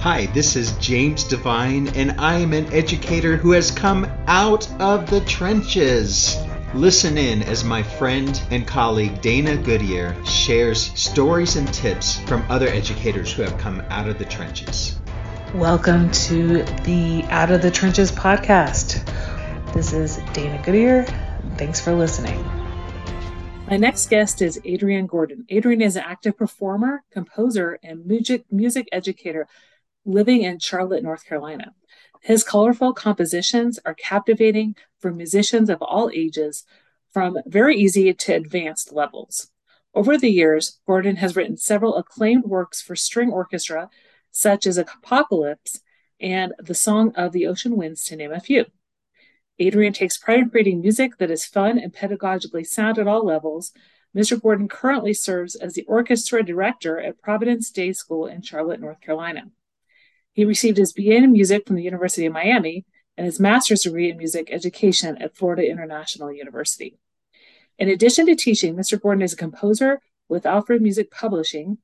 Hi, this is James Devine, and I am an educator who has come out of the trenches. Listen in as my friend and colleague Dana Goodyear shares stories and tips from other educators who have come out of the trenches. Welcome to the Out of the Trenches podcast. This is Dana Goodyear. Thanks for listening. My next guest is Adrian Gordon. Adrian is an active performer, composer, and music, music educator living in Charlotte, North Carolina. His colorful compositions are captivating for musicians of all ages, from very easy to advanced levels. Over the years, Gordon has written several acclaimed works for string orchestra, such as Apocalypse and The Song of the Ocean Winds, to name a few. Adrian takes pride in creating music that is fun and pedagogically sound at all levels. Mr. Gordon currently serves as the orchestra director at Providence Day School in Charlotte, North Carolina. He received his BA in music from the University of Miami and his master's degree in music education at Florida International University. In addition to teaching, Mr. Gordon is a composer with Alfred Music Publishing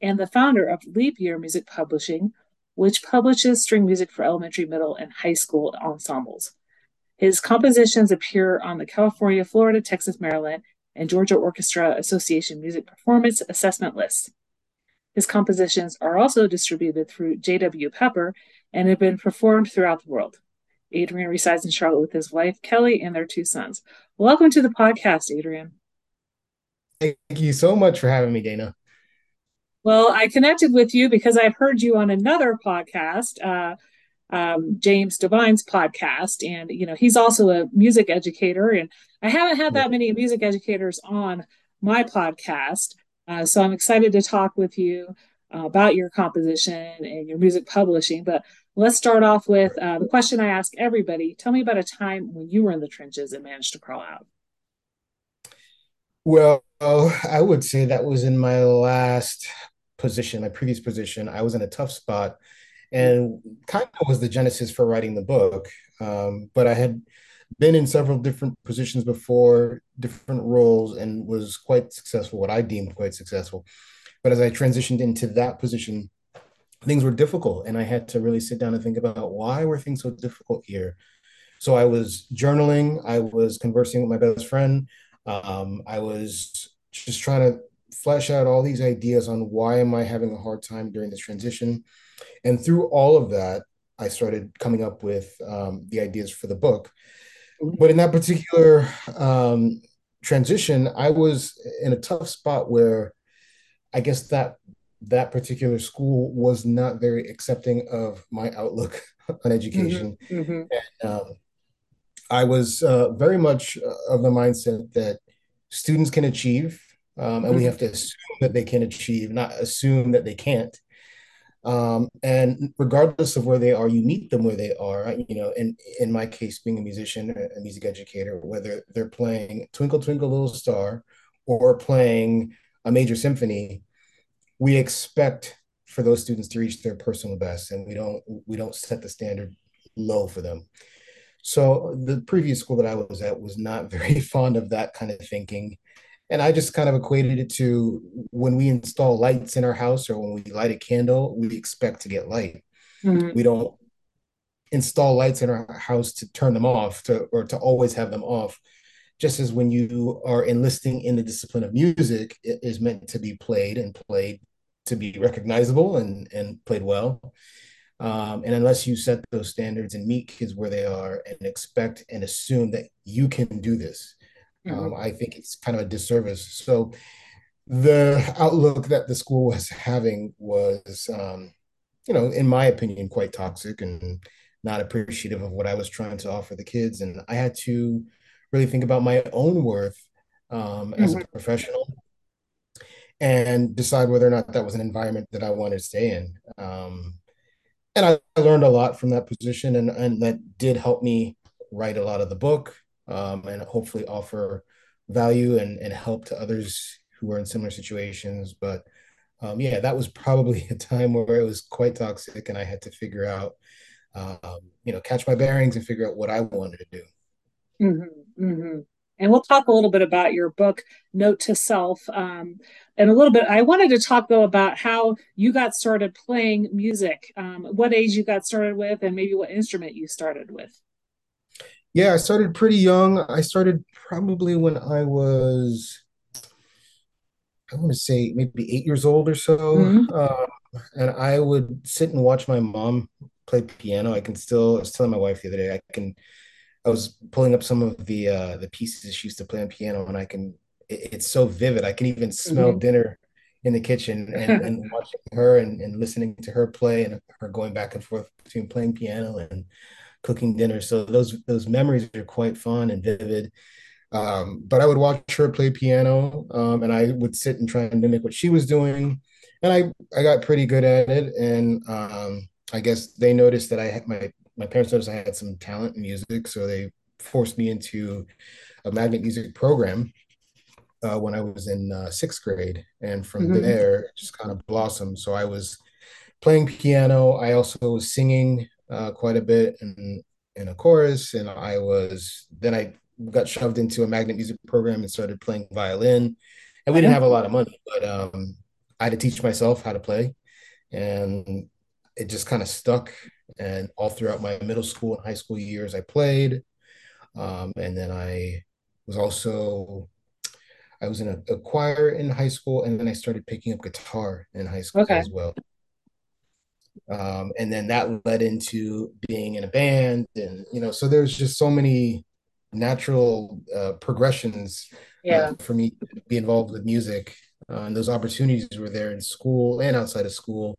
and the founder of Leap Year Music Publishing, which publishes string music for elementary, middle, and high school ensembles. His compositions appear on the California, Florida, Texas, Maryland, and Georgia Orchestra Association Music Performance Assessment lists. His compositions are also distributed through J.W. Pepper and have been performed throughout the world. Adrian resides in Charlotte with his wife, Kelly, and their two sons. Welcome to the podcast, Adrian. Thank you so much for having me, Dana. Well, I connected with you because I've heard you on another podcast, uh, um, James Devine's podcast, and you know he's also a music educator, and I haven't had that many music educators on my podcast. Uh, so I'm excited to talk with you uh, about your composition and your music publishing. But let's start off with uh, the question I ask everybody. Tell me about a time when you were in the trenches and managed to crawl out. Well, I would say that was in my last position, my previous position. I was in a tough spot and kind of was the genesis for writing the book. Um, but I had been in several different positions before, different roles, and was quite successful, what I deemed quite successful. But as I transitioned into that position, things were difficult. And I had to really sit down and think about why were things so difficult here? So I was journaling, I was conversing with my best friend, um, I was just trying to flesh out all these ideas on why am I having a hard time during this transition. And through all of that, I started coming up with um, the ideas for the book. But in that particular um, transition, I was in a tough spot where I guess that that particular school was not very accepting of my outlook on education. Mm-hmm, mm-hmm. And, um, I was uh, very much of the mindset that students can achieve, um, and mm-hmm. we have to assume that they can achieve, not assume that they can't. Um, and regardless of where they are, you meet them where they are. You know, in in my case, being a musician, a music educator, whether they're playing "Twinkle Twinkle Little Star" or playing a major symphony, we expect for those students to reach their personal best, and we don't we don't set the standard low for them. So the previous school that I was at was not very fond of that kind of thinking. And I just kind of equated it to when we install lights in our house or when we light a candle, we expect to get light. Mm-hmm. We don't install lights in our house to turn them off to or to always have them off. Just as when you are enlisting in the discipline of music, it is meant to be played and played to be recognizable and, and played well. Um, and unless you set those standards and meet kids where they are and expect and assume that you can do this, um, mm-hmm. I think it's kind of a disservice. So the outlook that the school was having was, um, you know, in my opinion, quite toxic and not appreciative of what I was trying to offer the kids. And I had to really think about my own worth um, as mm-hmm. a professional and decide whether or not that was an environment that I wanted to stay in. Um, and I, I, learned a lot from that position, and, and that did help me write a lot of the book um, and hopefully offer value and, and help to others who are in similar situations. But um, yeah, that was probably a time where it was quite toxic, and I had to figure out, um, you know, catch my bearings and figure out what I wanted to do. Mm-hmm, mm-hmm. And we'll talk a little bit about your book, Note to Self, um, and a little bit. I wanted to talk though about how you got started playing music, um, what age you got started with, and maybe what instrument you started with. Yeah, I started pretty young. I started probably when I was, I want to say maybe eight years old or so. Mm-hmm. Uh, and I would sit and watch my mom play piano. I can still, I was telling my wife the other day, I can, I was pulling up some of the uh, the pieces she used to play on piano, and I can, it, it's so vivid. I can even smell Mm-hmm. dinner in the kitchen and, and watching her and, and listening to her play and her going back and forth between playing piano and cooking dinner. So those those memories are quite fun and vivid. Um, but I would watch her play piano, um, and I would sit and try and mimic what she was doing, and I I got pretty good at it. And um, I guess they noticed that I had my my parents noticed I had some talent in music, so they forced me into a magnet music program uh, when I was in uh, sixth grade, and from Mm-hmm. there it just kind of blossomed. So I was playing piano. I also was singing uh, quite a bit in in a chorus, and I was then I got shoved into a magnet music program and started playing violin. And we didn't have a lot of money, but um, I had to teach myself how to play, and it just kind of stuck. And all throughout my middle school and high school years, I played. Um, and then I was also I was in a, a choir in high school, and then I started picking up guitar in high school Okay. as well. Um, and then that led into being in a band, and you know, so there's just so many natural uh, progressions uh, Yeah. for me to be involved with music. Uh, and those opportunities were there in school and outside of school.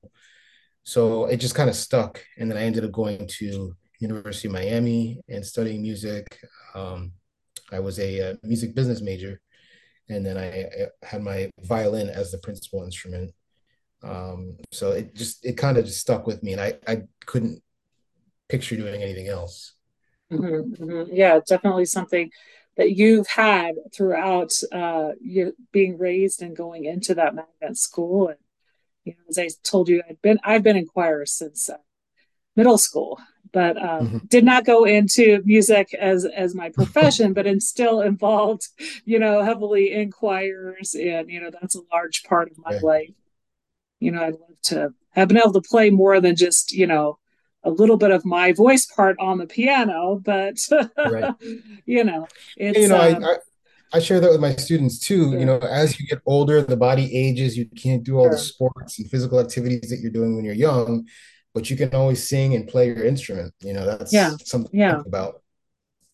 So it just kind of stuck. And then I ended up going to University of Miami and studying music. Um, I was a, uh music business major, and then I, I had my violin as the principal instrument. Um, so it just it kind of just stuck with me, and I I couldn't picture doing anything else. hmm hmm Yeah, definitely something that you've had throughout uh, you being raised and going into that magnet school. And you know, as I told you, I've been I've been in choir since uh, middle school, but um, Mhm. did not go into music as as my profession, but am still involved, you know, heavily in choirs, and you know that's a large part of my life. You know, I'd love to have been able to play more than just you know a little bit of my voice part on the piano, but right. you know, And, you know, I, um, I I share that with my students too. You know, as you get older, the body ages. You can't do all the sports and physical activities that you're doing when you're young, but you can always sing and play your instrument. You know, yeah, that's something to yeah. think about.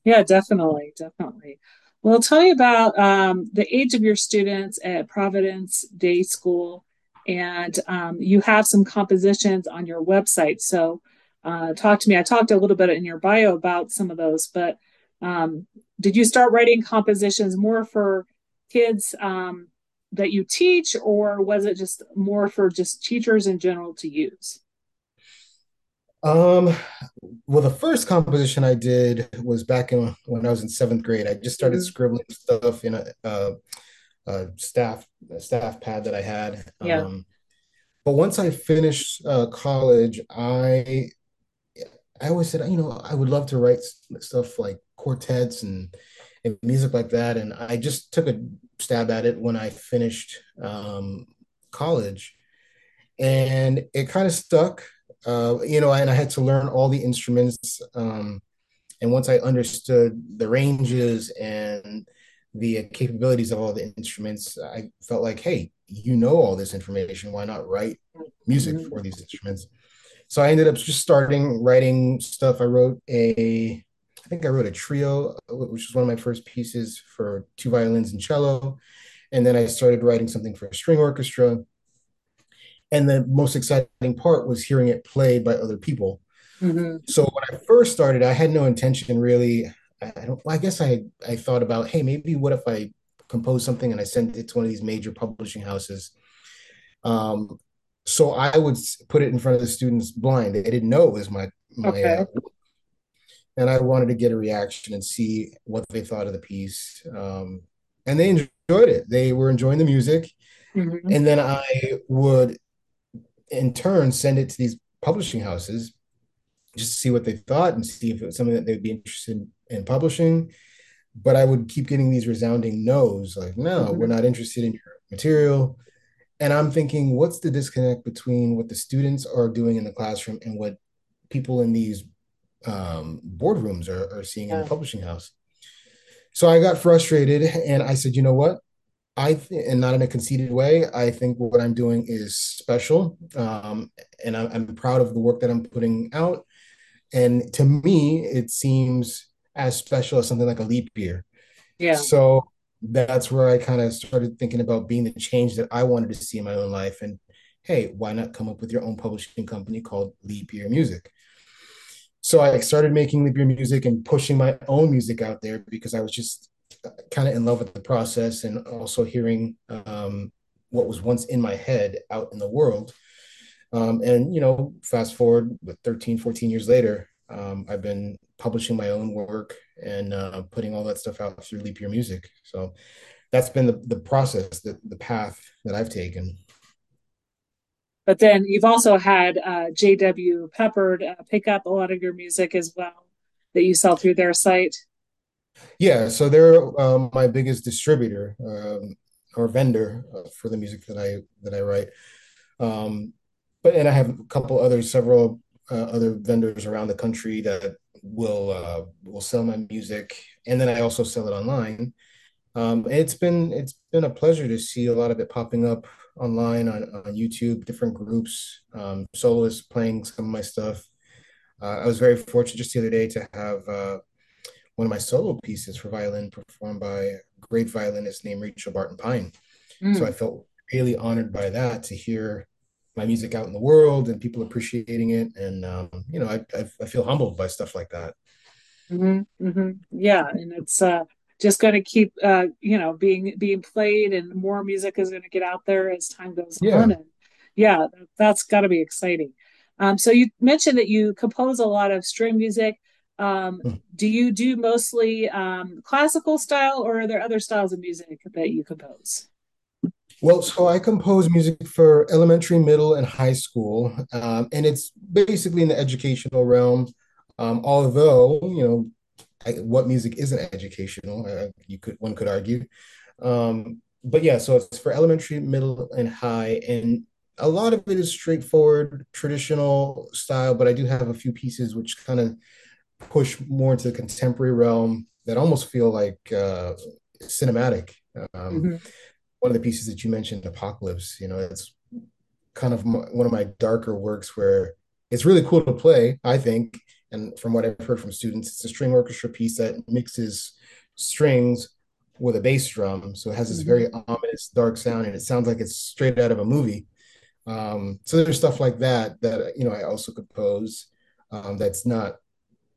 Yeah, definitely, definitely. Well, tell me about um, the age of your students at Providence Day School, and um, you have some compositions on your website. So, uh, talk to me. I talked a little bit in your bio about some of those, but um, did you start writing compositions more for kids um, that you teach, or was it just more for just teachers in general to use? Um, well, the first composition I did was back in when I was in seventh grade. I just started Mhm. scribbling stuff in a, a, a staff staff pad that I had. Yeah. Um, but once I finished uh, college, I I always said, you know, I would love to write stuff like quartets and and music like that. And I just took a stab at it when I finished um, college, and it kind of stuck. Uh, you know, and I had to learn all the instruments. Um, and once I understood the ranges and the capabilities of all the instruments, I felt like, hey, you know all this information. Why not write music Mhm. for these instruments? So I ended up just starting writing stuff. I wrote a, I think I wrote a trio, which was one of my first pieces for two violins and cello. And then I started writing something for a string orchestra. And the most exciting part was hearing it played by other people. Mhm. So when I first started, I had no intention really. I don't, well, I guess I I thought about, hey, maybe what if I compose something and I sent it to one of these major publishing houses. Um, so I would put it in front of the students blind. They didn't know it was my my uh, and I wanted to get a reaction and see what they thought of the piece. Um, and they enjoyed it. They were enjoying the music. Mhm. And then I would in turn send it to these publishing houses just to see what they thought and see if it was something that they'd be interested in publishing. but I would keep getting these resounding no's, like, no, mm-hmm. we're not interested in your material. And I'm thinking, what's the disconnect between what the students are doing in the classroom and what people in these um, boardrooms are, are seeing yeah. in the publishing house? So I got frustrated and I said, you know what? I th- and not in a conceited way. I think what I'm doing is special, um, and I'm, I'm proud of the work that I'm putting out. And to me, it seems as special as something like a leap year. Yeah. So that's where I kind of started thinking about being the change that I wanted to see in my own life. And hey, why not come up with your own publishing company called Leap Year Music? So I started making Leap Year Music and pushing my own music out there because I was just kind of in love with the process and also hearing um, what was once in my head out in the world. Um, and, you know, fast forward with 13, 14 years later, um, I've been publishing my own work and uh, putting all that stuff out through Leap Year Music. So that's been the, the process, the, the path that I've taken. But then you've also had uh, JW Pepper uh, pick up a lot of your music as well that you sell through their site. Yeah, so they're um, my biggest distributor um, or vendor uh, for the music that I that I write. Um, but and I have a couple other several uh, other vendors around the country that will uh, will sell my music, and then I also sell it online. Um, it's been it's been a pleasure to see a lot of it popping up online on, on YouTube, different groups, um, soloists playing some of my stuff. Uh, I was very fortunate just the other day to have uh, one of my solo pieces for violin performed by a great violinist named Rachel Barton Pine. Mm. So I felt really honored by that to hear my music out in the world and people appreciating it. And, um, you know, I, I, I, feel humbled by stuff like that. Mm-hmm, mm-hmm. Yeah. And it's uh, just going to keep, uh, you know, being, being played and more music is going to get out there as time goes yeah. on. And yeah, that's got to be exciting. Um, so you mentioned that you compose a lot of string music. Um, hmm. do you do mostly um, classical style, or are there other styles of music that you compose? Well, so I compose music for elementary, middle, and high school, um, and it's basically in the educational realm. Um, although you know, I, what music isn't educational? Uh, you could one could argue, um, but yeah. So it's for elementary, middle, and high, and a lot of it is straightforward, traditional style. But I do have a few pieces which kind of push more into the contemporary realm that almost feel like uh, cinematic. Um, mm-hmm. One of the pieces that you mentioned, Apocalypse, you know, it's kind of my, one of my darker works where it's really cool to play, I think. And from what I've heard from students, it's a string orchestra piece that mixes strings with a bass drum. So it has this mm-hmm. very ominous, dark sound, and it sounds like it's straight out of a movie. Um, so there's stuff like that that you know I also compose um, that's not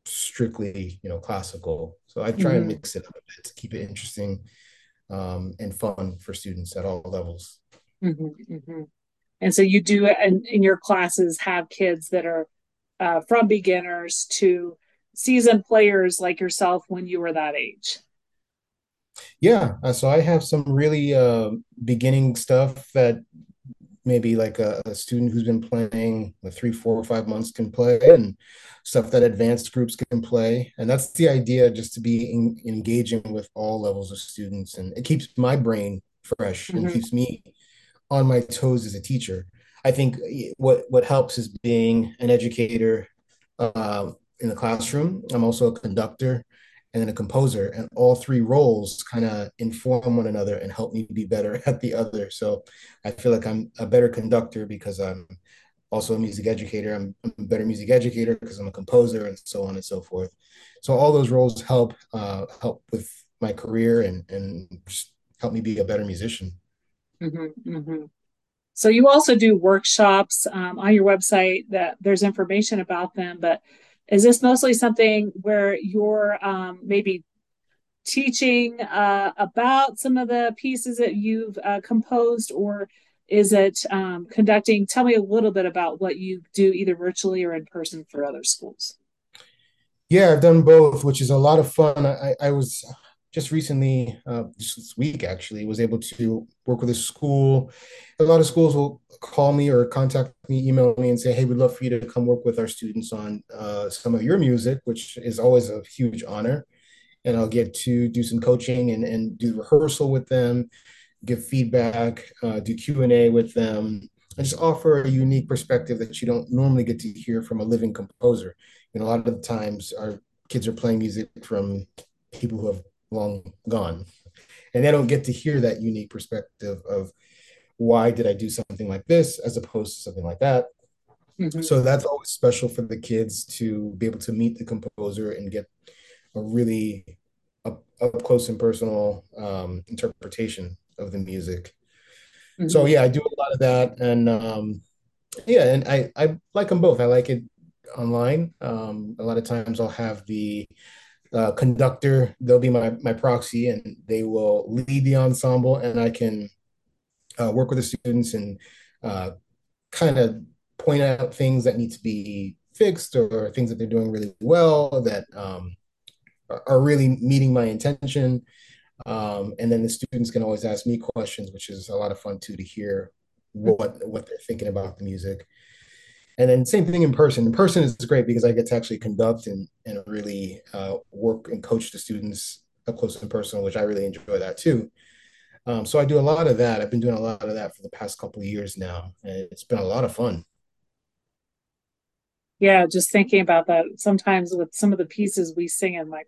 strictly you know classical so i try mm-hmm. and mix it up a bit to keep it interesting um, and fun for students at all levels mm-hmm, mm-hmm. and so you do and in your classes have kids that are uh, from beginners to seasoned players like yourself when you were that age yeah uh, so i have some really uh, beginning stuff that maybe like a, a, student who's been playing with three, four, or five months can play, and stuff that advanced groups can play. And that's the idea, just to be in, engaging with all levels of students, and it keeps my brain fresh mm-hmm. and keeps me on my toes as a teacher. I think what what helps is being an educator uh, in the classroom. I'm also a conductor and then a composer and all three roles kind of inform one another and help me be better at the other. So i feel like i'm a better conductor because i'm also a music educator. I'm, a better music educator because i'm a composer and so on and so forth. So all those roles help uh, help with my career and and just help me be a better musician. Mm-hmm, mm-hmm. so you also do workshops um, on your website that there's information about them but is this mostly something where you're um, maybe teaching uh, about some of the pieces that you've uh, composed, or is it um, conducting? Tell me a little bit about what you do, either virtually or in person, for other schools. Yeah, I've done both, which is a lot of fun. I, I was just recently, uh, this week actually, was able to work with a school. A lot of schools will call me or contact me, email me, and say, "Hey, we'd love for you to come work with our students on uh, some of your music," which is always a huge honor. and I'll get to do some coaching and, and do rehearsal with them, give feedback, uh, do Q&A with them, and just offer a unique perspective that you don't normally get to hear from a living composer. Know, a lot of the times our kids are playing music from people who have long gone, and they don't get to hear that unique perspective of why did I do something like this as opposed to something like that. Mm-hmm. So that's always special for the kids to be able to meet the composer and get a really up, up close and personal um, interpretation of the music. Mm-hmm. So yeah, I do a lot of that, and um, yeah, and I I like them both. I like it online. Um, a lot of times I'll have the uh, conductor; they'll be my my proxy, and they will lead the ensemble, and I can uh, work with the students and uh, kind of point out things that need to be fixed or things that they're doing really well that um, are really meeting my intention. Um, and then the students can always ask me questions, which is a lot of fun too to hear what what they're thinking about the music. And then same thing in person. In person is great because I get to actually conduct and and really uh, work and coach the students up close and personal, which I really enjoy that too. Um, so I do a lot of that. I've been doing a lot of that for the past couple of years now, and it's been a lot of fun. Yeah, just thinking about that. Sometimes with some of the pieces we sing in my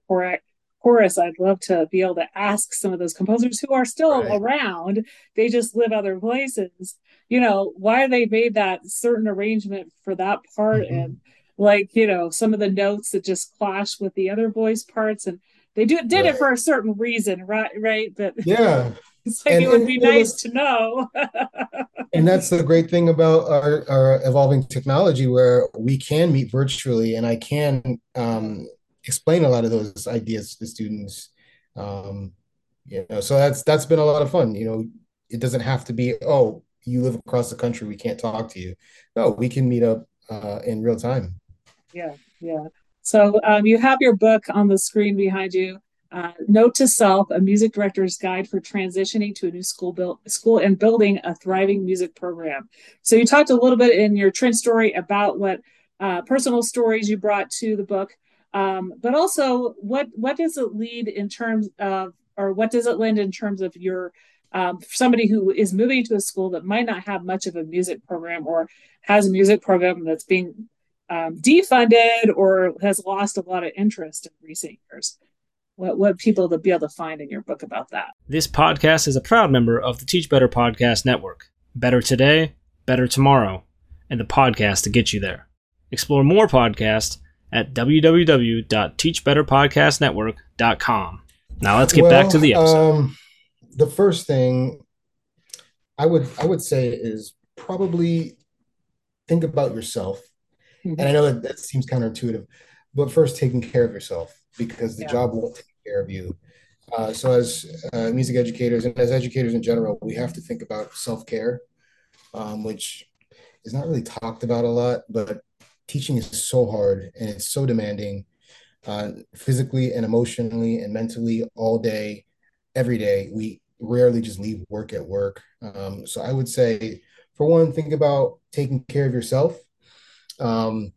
chorus, I'd love to be able to ask some of those composers who are still right. around. They just live other places. You know, why they made that certain arrangement for that part, mm-hmm. and like you know, some of the notes that just clash with the other voice parts, and they do did right. it for a certain reason, right? Right, but yeah It's like and, it would be nice was, to know. and that's the great thing about our, our, evolving technology, where we can meet virtually, and I can um, explain a lot of those ideas to students. Um, you know, so that's that's been a lot of fun. You know, it doesn't have to be oh, you live across the country, we can't talk to you. No, we can meet up uh, in real time. Yeah, yeah. So um, you have your book on the screen behind you. Uh, Note to Self, a music director's guide for transitioning to a new school school and building a thriving music program. So you talked a little bit in your trend story about what uh, personal stories you brought to the book, um, but also what what does it lead in terms of, or what does it lend in terms of your um, somebody who is moving to a school that might not have much of a music program or has a music program that's being um, defunded or has lost a lot of interest in recent years what what people to be able to find in your book about that. This podcast is a proud member of the Teach Better Podcast Network. Better today, better tomorrow, and the podcast to get you there. Explore more podcasts at www.teachbetterpodcastnetwork.com. Now let's get well, back to the episode. Um, the first thing I would I would say is probably think about yourself. Mm-hmm. And I know that that seems counterintuitive, but first taking care of yourself because the yeah. job won't take care of you. Uh, so, as uh, music educators and as educators in general, we have to think about self care, um, which is not really talked about a lot. But teaching is so hard and it's so demanding, uh, physically and emotionally and mentally all day, every day. We rarely just leave work at work. Um, so, I would say, for one, think about taking care of yourself. Um,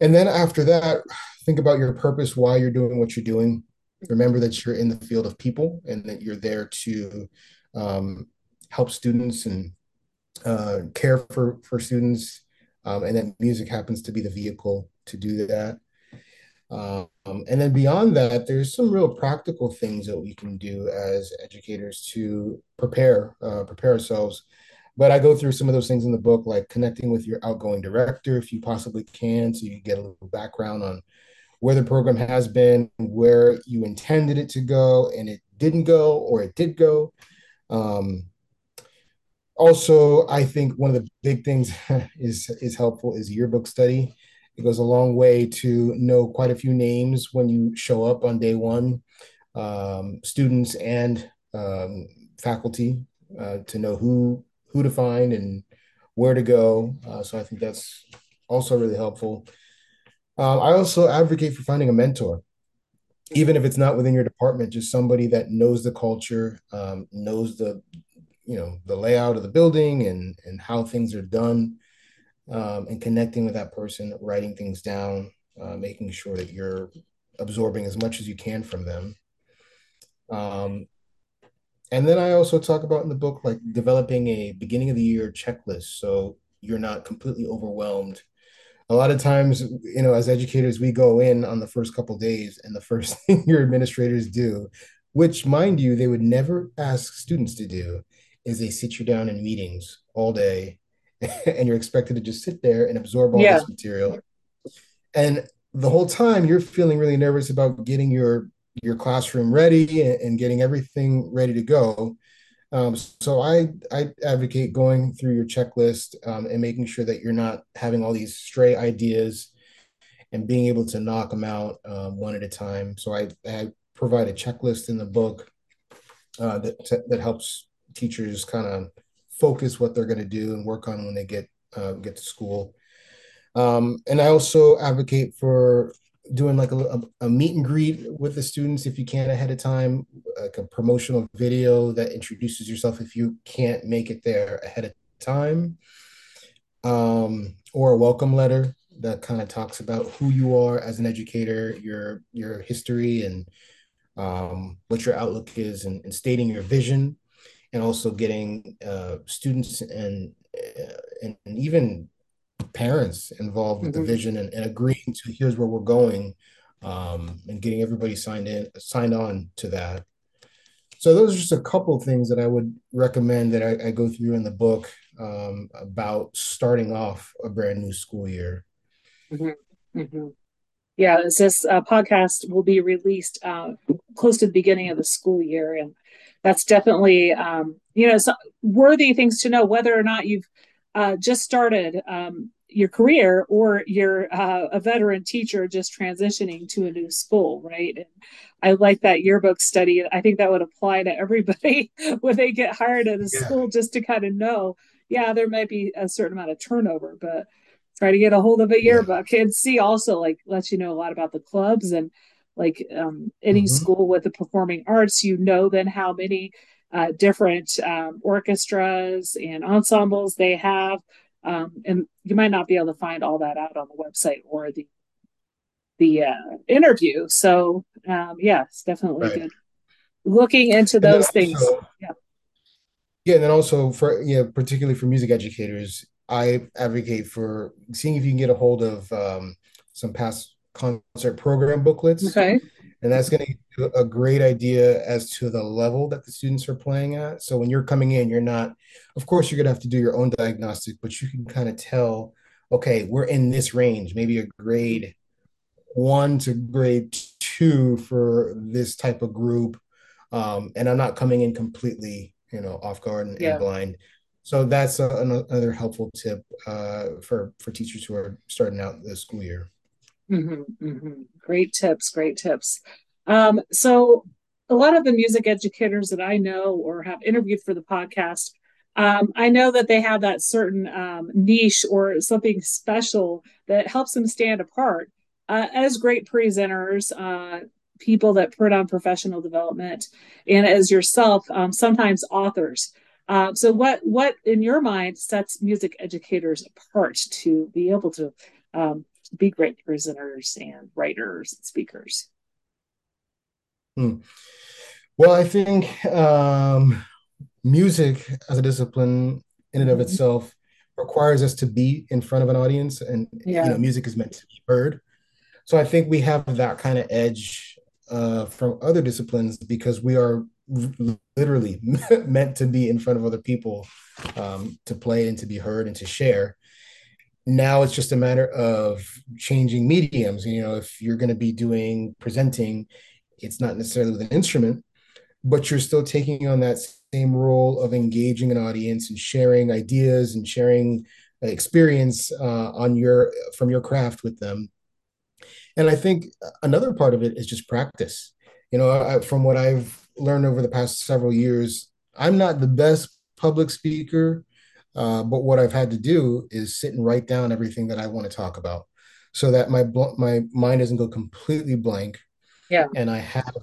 and then after that, think about your purpose, why you're doing what you're doing. Remember that you're in the field of people and that you're there to um, help students and uh, care for for students, um, and that music happens to be the vehicle to do that. Um, and then beyond that, there's some real practical things that we can do as educators to prepare uh, prepare ourselves. But I go through some of those things in the book, like connecting with your outgoing director if you possibly can, so you get a little background on where the program has been, where you intended it to go, and it didn't go, or it did go. Um, also, I think one of the big things is is helpful is yearbook study. It goes a long way to know quite a few names when you show up on day one, um, students and um, faculty uh, to know who who to find and where to go. Uh, so I think that's also really helpful. Um, I also advocate for finding a mentor, even if it's not within your department, just somebody that knows the culture, um, knows the, you know, the layout of the building and and how things are done, um, and connecting with that person, writing things down, uh, making sure that you're absorbing as much as you can from them. Um, and then I also talk about in the book like developing a beginning of the year checklist so you're not completely overwhelmed. A lot of times, you know, as educators, we go in on the first couple days, and the first thing your administrators do, which mind you, they would never ask students to do, is they sit you down in meetings all day, and you're expected to just sit there and absorb all yeah. this material. And the whole time, you're feeling really nervous about getting your your classroom ready and, and getting everything ready to go. Um, so I I advocate going through your checklist um, and making sure that you're not having all these stray ideas and being able to knock them out um, one at a time. So I, I provide a checklist in the book uh, that that helps teachers kind of focus what they're going to do and work on when they get uh, get to school. Um, and I also advocate for doing like a, a, meet and greet with the students if you can ahead of time, like a promotional video that introduces yourself if you can't make it there ahead of time, um, or a welcome letter that kind of talks about who you are as an educator, your your history, and um, what your outlook is, and, and, stating your vision, and also getting uh, students and, uh, and and even parents involved with mm-hmm. the vision and, and, agreeing to here's where we're going um, and getting everybody signed in signed on to that so those are just a couple things that i would recommend that i, I go through in the book um, about starting off a brand new school year mm-hmm. Mm-hmm. yeah this uh, podcast will be released uh, close to the beginning of the school year and that's definitely um, you know worthy things to know whether or not you've uh, just started um, your career or you're uh, a veteran teacher just transitioning to a new school, right? And I like that yearbook study. I think that would apply to everybody when they get hired at a yeah. school just to kind of know, yeah, there might be a certain amount of turnover, but try to get a hold of a yearbook and see also like lets you know a lot about the clubs and like um, any mm-hmm. school with the performing arts, you know then how many uh, different um, orchestras and ensembles they have. Um, and you might not be able to find all that out on the website or the the uh, interview. So um, yeah, it's definitely right. good. Looking into those things. yeah. Yeah, and then also for yeah, particularly for music educators, I advocate for seeing if you can get a hold of um, some past concert program booklets. Okay. And that's going to give you a great idea as to the level that the students are playing at. So when you're coming in you're not of course you're going to have to do your own diagnostic but you can kind of tell okay we're in this range maybe a grade one to grade two for this type of group. Um, and i'm not coming in completely you know off guard and, yeah. and blind. So that's a, another helpful tip uh, for for teachers who are starting out the school year Mm-hmm, mm-hmm. Great tips, great tips. Um, so, a lot of the music educators that I know or have interviewed for the podcast, um, I know that they have that certain um, niche or something special that helps them stand apart uh, as great presenters, uh, people that put on professional development, and as yourself, um, sometimes authors. Uh, so, what what in your mind sets music educators apart to be able to um, be great presenters and writers and speakers? Hmm. Well, I think um, music as a discipline in and of mm-hmm. itself requires us to be in front of an audience, and yeah. you know, music is meant to be heard. So I think we have that kind of edge uh, from other disciplines because we are literally meant to be in front of other people um, to play and to be heard and to share now it's just a matter of changing mediums. You know if you're going to be doing presenting it's not necessarily with an instrument but you're still taking on that same role of engaging an audience and sharing ideas and sharing experience uh, on your from your craft with them. And i think another part of it is just practice. You know I, from what i've learned over the past several years i'm not the best public speaker uh, but what I've had to do is sit and write down everything that I want to talk about, so that my my mind doesn't go completely blank. Yeah. And I have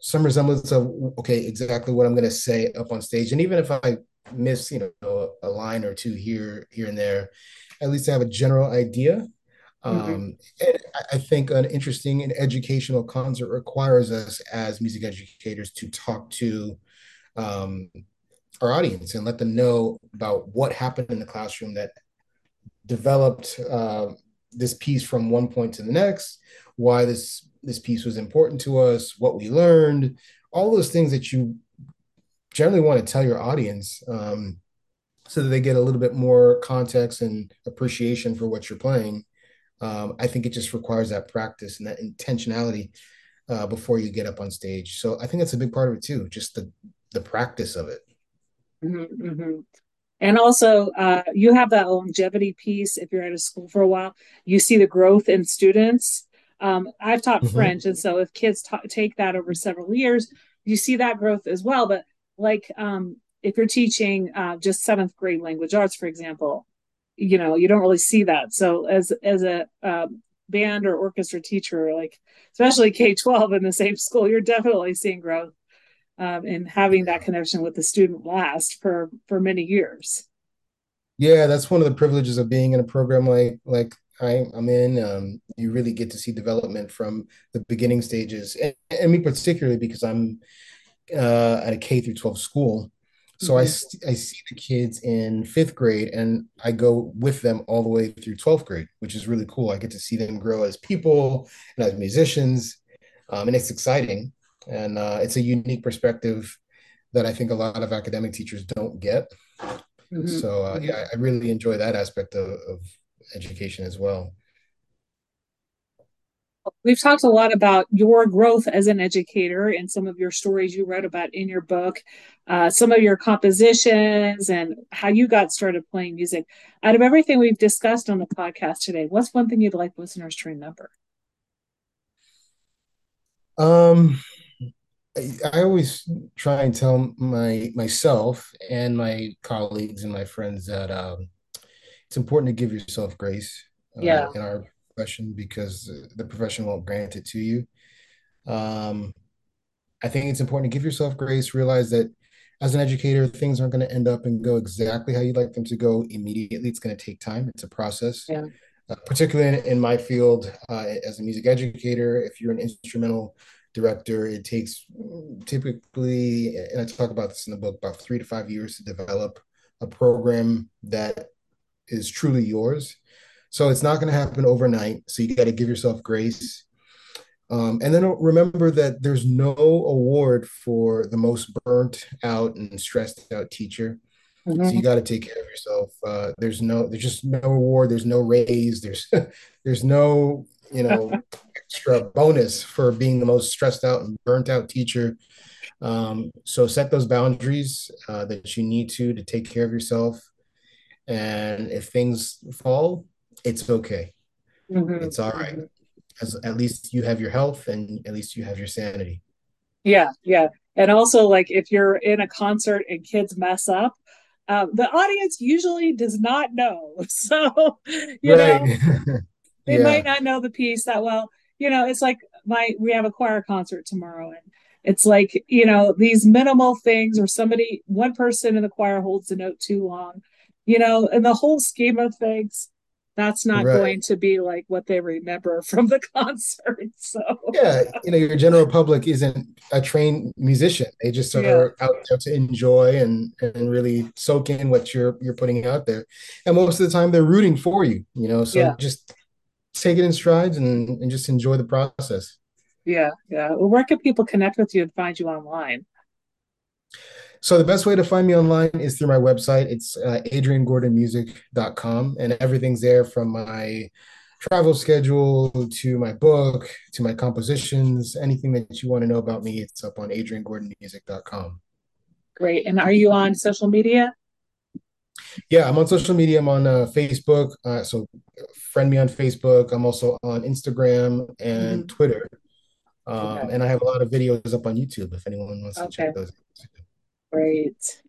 some resemblance of okay, exactly what I'm going to say up on stage, and even if I miss, you know, a line or two here here and there, at least I have a general idea Mm-hmm. Um, I think an interesting and educational concert requires us as music educators to talk to um, our audience and let them know about what happened in the classroom that developed uh, this piece from one point to the next, why this this piece was important to us, what we learned, all those things that you generally want to tell your audience um, so that they get a little bit more context and appreciation for what you're playing. Um, I think it just requires that practice and that intentionality uh, before you get up on stage. So I think that's a big part of it too, just the the practice of it. Mm-hmm, mm-hmm. And also, uh, you have that longevity piece. If you're at a school for a while, you see the growth in students. Um, I've taught mm-hmm. French, and so if kids ta- take that over several years, you see that growth as well. But like um, if you're teaching uh, just seventh grade language arts, for example, you know you don't really see that. So as as a um, band or orchestra teacher, like especially K twelve in the same school, you're definitely seeing growth um, and having that connection with the student last for for many years. Yeah, that's one of the privileges of being in a program like like I, am in. Um, you really get to see development from the beginning stages, and, and me particularly because I'm uh, at a K through 12 school. So mm-hmm. I, I see the kids in fifth grade and I go with them all the way through 12th grade, which is really cool. I get to see them grow as people and as musicians. Um, and it's exciting. And uh, it's a unique perspective that I think a lot of academic teachers don't get. Mm-hmm. So uh, yeah, I really enjoy that aspect of, of education as well. We've talked a lot about your growth as an educator and some of your stories you wrote about in your book, uh, some of your compositions, and how you got started playing music. Out of everything we've discussed on the podcast today, what's one thing you'd like listeners to remember? Um, I always try and tell my myself and my colleagues and my friends that um, it's important to give yourself grace uh, yeah. in our profession because the profession won't grant it to you. Um, I think it's important to give yourself grace, realize that as an educator, things aren't going to end up and go exactly how you'd like them to go immediately. It's going to take time. It's a process. Yeah. Uh, particularly in, in, my field uh, as a music educator, if you're an instrumental director, it takes typically, and I talk about this in the book, about three to five years to develop a program that is truly yours. So it's not going to happen overnight. So you got to give yourself grace. Um, and then remember that there's no award for the most burnt out and stressed out teacher. Mm-hmm. So you got to take care of yourself. Uh, there's no, there's just no award. There's no raise. There's, there's no, you know, extra bonus for being the most stressed out and burnt out teacher. Um, so set those boundaries uh, that you need to to take care of yourself. And if things fall, it's okay. Mm-hmm. It's all right. As at least you have your health and at least you have your sanity. Yeah, yeah. And also, like if you're in a concert and kids mess up, um, the audience usually does not know. So, you right. know, they yeah. might not know the piece that well. You know, it's like my we have a choir concert tomorrow, and it's like you know these minimal things, or somebody, one person in the choir holds a note too long. You know, in the whole scheme of things, that's not right. going to be like what they remember from the concert. So yeah, you know, your general public isn't a trained musician. They just are yeah. out there to enjoy and and really soak in what you're you're putting out there. And most of the time they're rooting for you, you know. So yeah. just take it in strides and, and just enjoy the process. Yeah, yeah. Well, where can people connect with you and find you online? So the best way to find me online is through my website. It's uh, adriangordonmusic.com and everything's there from my travel schedule to my book to my compositions. Anything that you want to know about me, it's up on adriangordonmusic.com. Great. And are you on social media? Yeah, I'm on social media. I'm on uh, Facebook. Uh, so friend me on Facebook. I'm also on Instagram and mm-hmm. Twitter. Um, okay. And I have a lot of videos up on YouTube if anyone wants okay. to check those out. Great.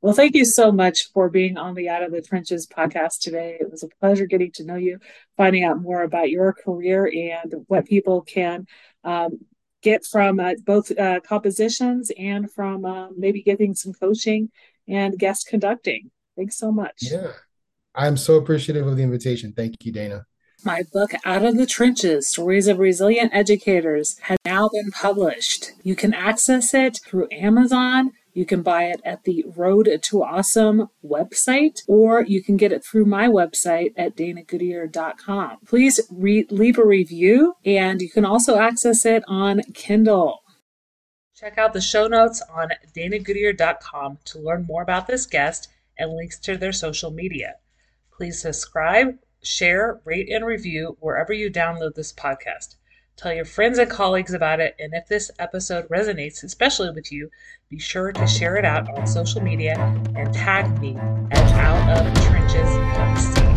Well, thank you so much for being on the Out of the Trenches podcast today. It was a pleasure getting to know you, finding out more about your career and what people can um, get from uh, both uh, compositions and from uh, maybe getting some coaching and guest conducting. Thanks so much. Yeah, I'm so appreciative of the invitation. Thank you, Dana. My book, Out of the Trenches Stories of Resilient Educators, has now been published. You can access it through Amazon. You can buy it at the Road to Awesome website, or you can get it through my website at danagoodyear.com. Please re- leave a review, and you can also access it on Kindle. Check out the show notes on danagoodyear.com to learn more about this guest and links to their social media. Please subscribe, share, rate, and review wherever you download this podcast. Tell your friends and colleagues about it, and if this episode resonates especially with you, be sure to share it out on social media and tag me at Out of Trenches